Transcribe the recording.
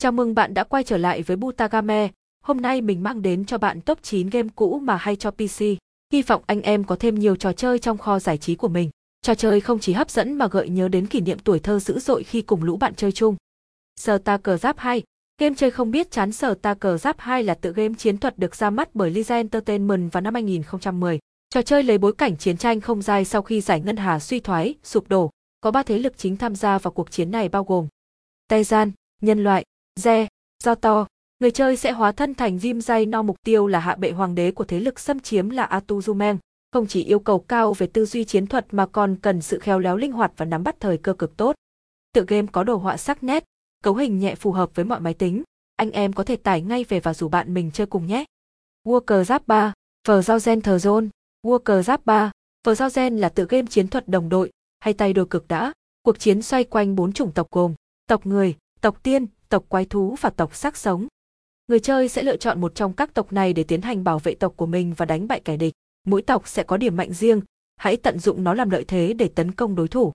Chào mừng bạn đã quay trở lại với Butagame. Hôm nay mình mang đến cho bạn top 9 game cũ mà hay cho PC. Hy vọng anh em có thêm nhiều trò chơi trong kho giải trí của mình. Trò chơi không chỉ hấp dẫn mà gợi nhớ đến kỷ niệm tuổi thơ dữ dội khi cùng lũ bạn chơi chung. Starcraft 2 Game chơi không biết chán Starcraft 2 là tựa game chiến thuật được ra mắt bởi Liza Entertainment vào năm 2010. Trò chơi lấy bối cảnh chiến tranh không dài sau khi giải ngân hà suy thoái, sụp đổ. Có ba thế lực chính tham gia vào cuộc chiến này bao gồm Tây Gian, nhân loại, Re, do to, người chơi sẽ hóa thân thành Jim Jay no mục tiêu là hạ bệ hoàng đế của thế lực xâm chiếm là Atuzumeng. Không chỉ yêu cầu cao về tư duy chiến thuật mà còn cần sự khéo léo linh hoạt và nắm bắt thời cơ cực tốt. Tựa game có đồ họa sắc nét, cấu hình nhẹ phù hợp với mọi máy tính. Anh em có thể tải ngay về và rủ bạn mình chơi cùng nhé. Worker Giáp 3, Phở Giao Gen Thờ Zone, Worker Giáp 3, Phở Giao Gen là tựa game chiến thuật đồng đội, hay tay đôi cực đã. Cuộc chiến xoay quanh bốn chủng tộc gồm tộc người, tộc tiên, tộc quái thú và tộc xác sống. Người chơi sẽ lựa chọn một trong các tộc này để tiến hành bảo vệ tộc của mình và đánh bại kẻ địch. Mỗi tộc sẽ có điểm mạnh riêng, hãy tận dụng nó làm lợi thế để tấn công đối thủ.